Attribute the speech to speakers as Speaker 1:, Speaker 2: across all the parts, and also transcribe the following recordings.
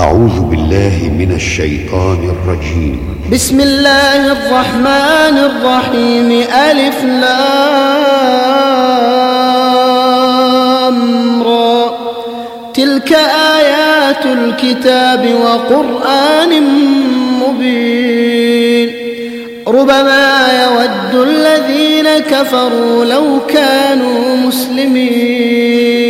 Speaker 1: أعوذ بالله من الشيطان الرجيم.
Speaker 2: بسم الله الرحمن الرحيم. ألف لام را. تلك آيات الكتاب وقرآن مبين. ربما يود الذين كفروا لو كانوا مسلمين.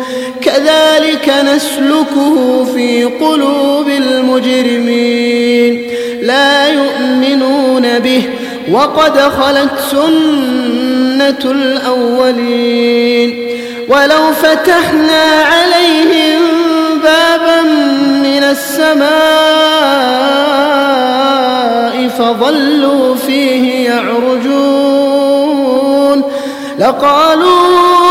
Speaker 2: كذلك نسلكه في قلوب المجرمين. لا يؤمنون به وقد خلت سنة الأولين. ولو فتحنا عليهم بابا من السماء فظلوا فيه يعرجون. لقالوا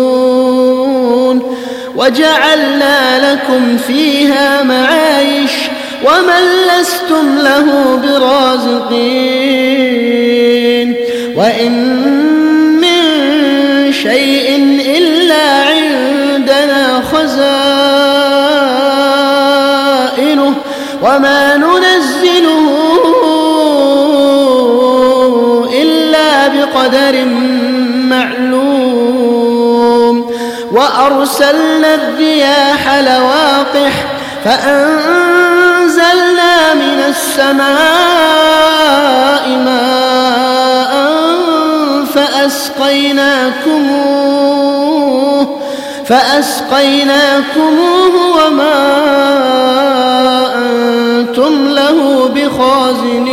Speaker 2: وجعلنا لكم فيها معايش ومن لستم له برازقين وإن من شيء إلا عندنا خزائنه وما ننزله وأرسلنا الرياح لواقح فأنزلنا من السماء ماء فأسقيناكموه فأسقيناكموه وما أنتم له بخازنين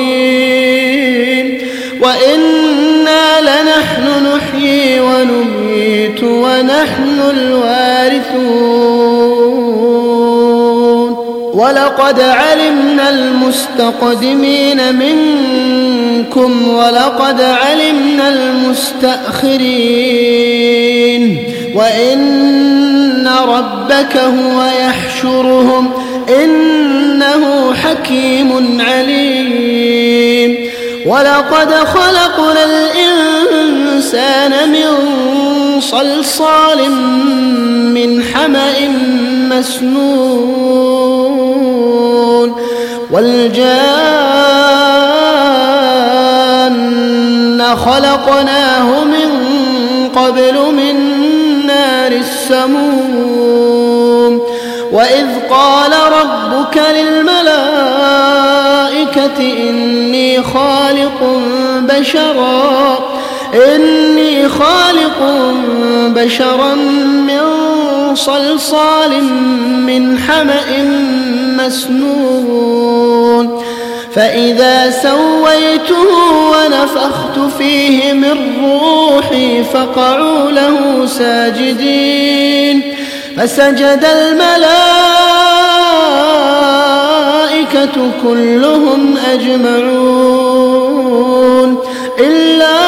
Speaker 2: الوارثون ولقد علمنا المستقدمين منكم ولقد علمنا المستأخرين. وإن ربك هو يحشرهم إنه حكيم عليم. ولقد خلقنا الإنسان من صلصال من حمأ مسنون والجان خلقناه من قبل من نار السموم وإذ قال ربك للملائكة إني خالق بشرا إني خالق بشرا من صلصال من حمأ مسنون. فإذا سويته ونفخت فيه من روحي فقعوا له ساجدين. فسجد الملائكة كلهم أجمعون. إلا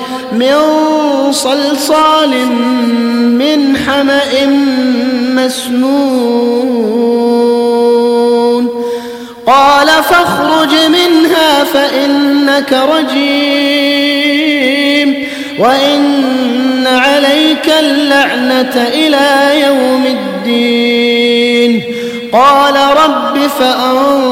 Speaker 2: من صلصال من حمأ مسنون. قال فاخرج منها فإنك رجيم. وإن عليك اللعنة إلى يوم الدين. قال رب فأنظرني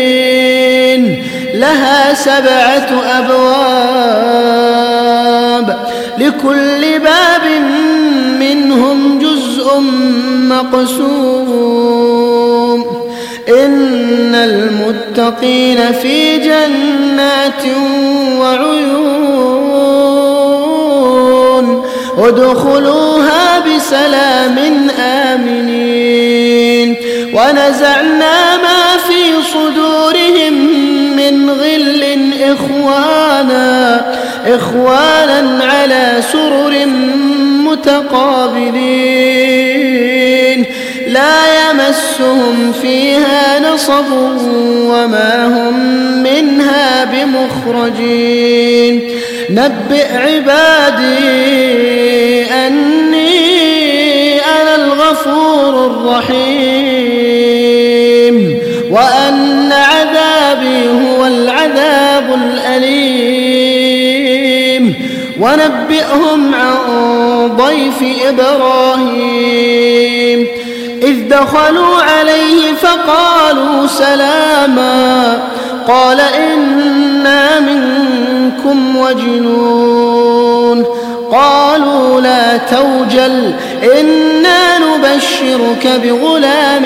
Speaker 2: لها سبعة أبواب لكل باب منهم جزء مقسوم. إن المتقين في جنات وعيون. ادخلوها بسلام آمنين. ونزعنا ما في صدورهم من غل إخوانا إخوانا على سرر متقابلين. لا يمسهم فيها نصب وما هم منها بمخرجين. نبئ عبادي أني أنا الغفور الرحيم. هو العذاب الأليم. ونبئهم عن ضيف إبراهيم. إذ دخلوا عليه فقالوا سلاما. قال إنا منكم وجنون. قالوا لا توجل إنا نبشرك بغلام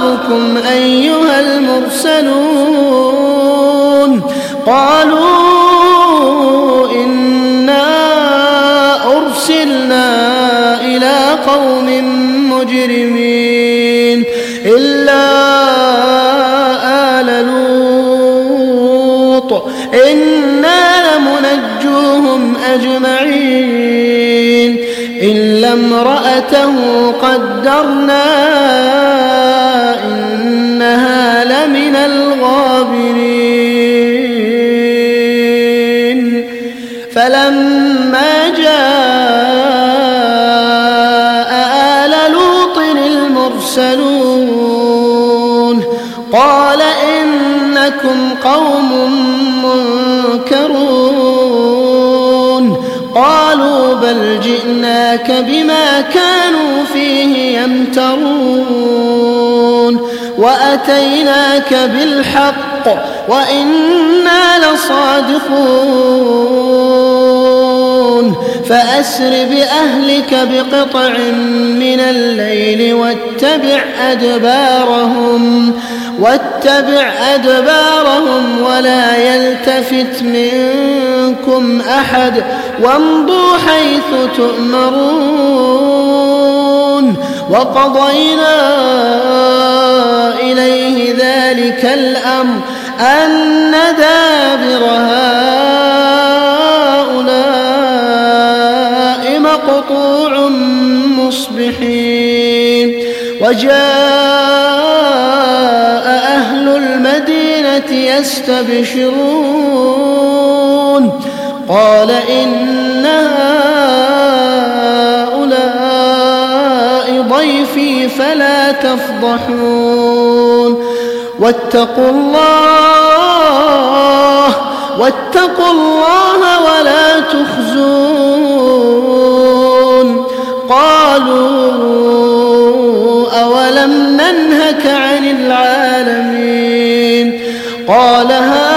Speaker 2: ربكم أيها المرسلون قالوا إنا أرسلنا إلى قوم مجرمين إلا آل لوط إنا لمنجوهم أجمعين إلا امرأته قدرنا المرسلون. قال إنكم قوم منكرون. قالوا بل جئناك بما كانوا فيه يمترون. وأتيناك بالحق وإنا لصادقون. فأسر بأهلك بقطع من الليل واتبع أدبارهم واتبع أدبارهم ولا يلتفت منكم أحد وامضوا حيث تؤمرون. وقضينا إليه ذلك الأمر أن دابر هؤلاء مصبحين وجاء أهل المدينة يستبشرون. قال إن هؤلاء ضيفي فلا تفضحون. واتقوا الله واتقوا الله ولا تخزون. قال هؤلاء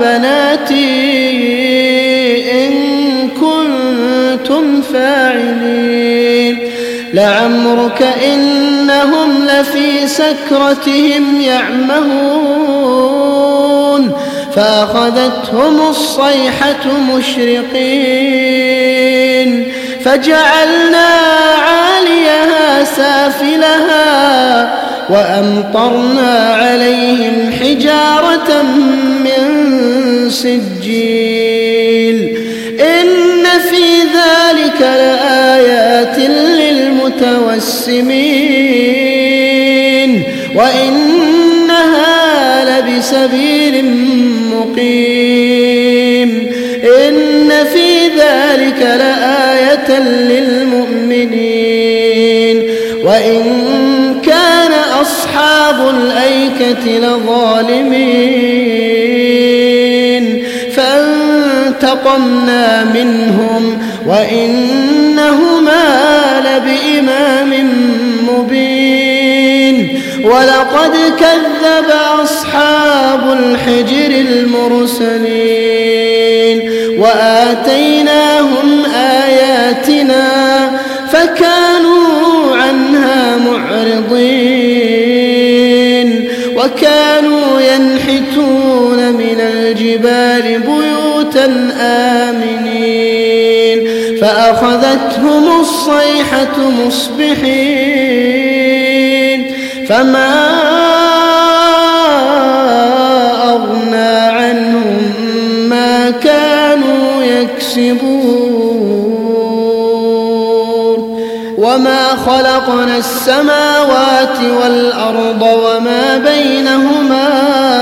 Speaker 2: بناتي إن كنتم فاعلين لعمرك إنهم لفي سكرتهم يعمهون فأخذتهم الصيحة مشرقين فجعلنا عاليها سافلها وأمطرنا عليهم حجارة من سجيل. إن في ذلك لآيات للمتوسمين. وإنها لبسبيل الأيكة لظالمين. فانتقمنا منهم وإنهما لبإمام مبين. ولقد كذب أصحاب الحجر المرسلين. وآتيناهم آياتنا فكانوا الجبال بيوتا آمنين. فأخذتهم الصيحة مصبحين. فما أغنى عنهم ما كانوا يكسبون. وما خلقنا السماوات والأرض وما بينهما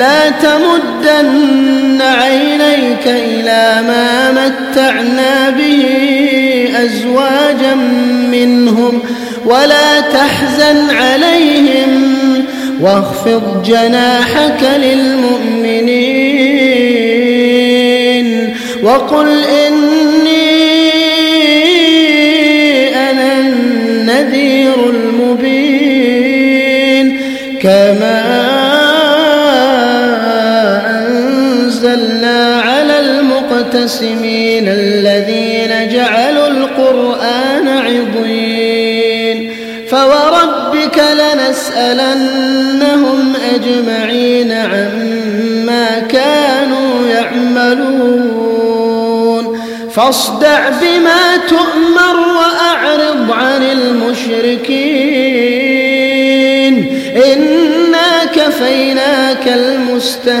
Speaker 2: لا تمدن عينيك إلى ما متعنا به أزواجا منهم ولا تحزن عليهم واخفض جناحك للمؤمنين وقل إني المقتسمين الذين جعلوا القرآن عضين. فوربك لنسألنهم أجمعين عما كانوا يعملون. فاصدع بما تؤمر وأعرض عن المشركين. إنا كفيناك المستهزئين.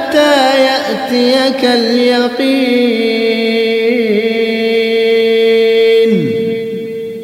Speaker 2: يأتيك اليقين.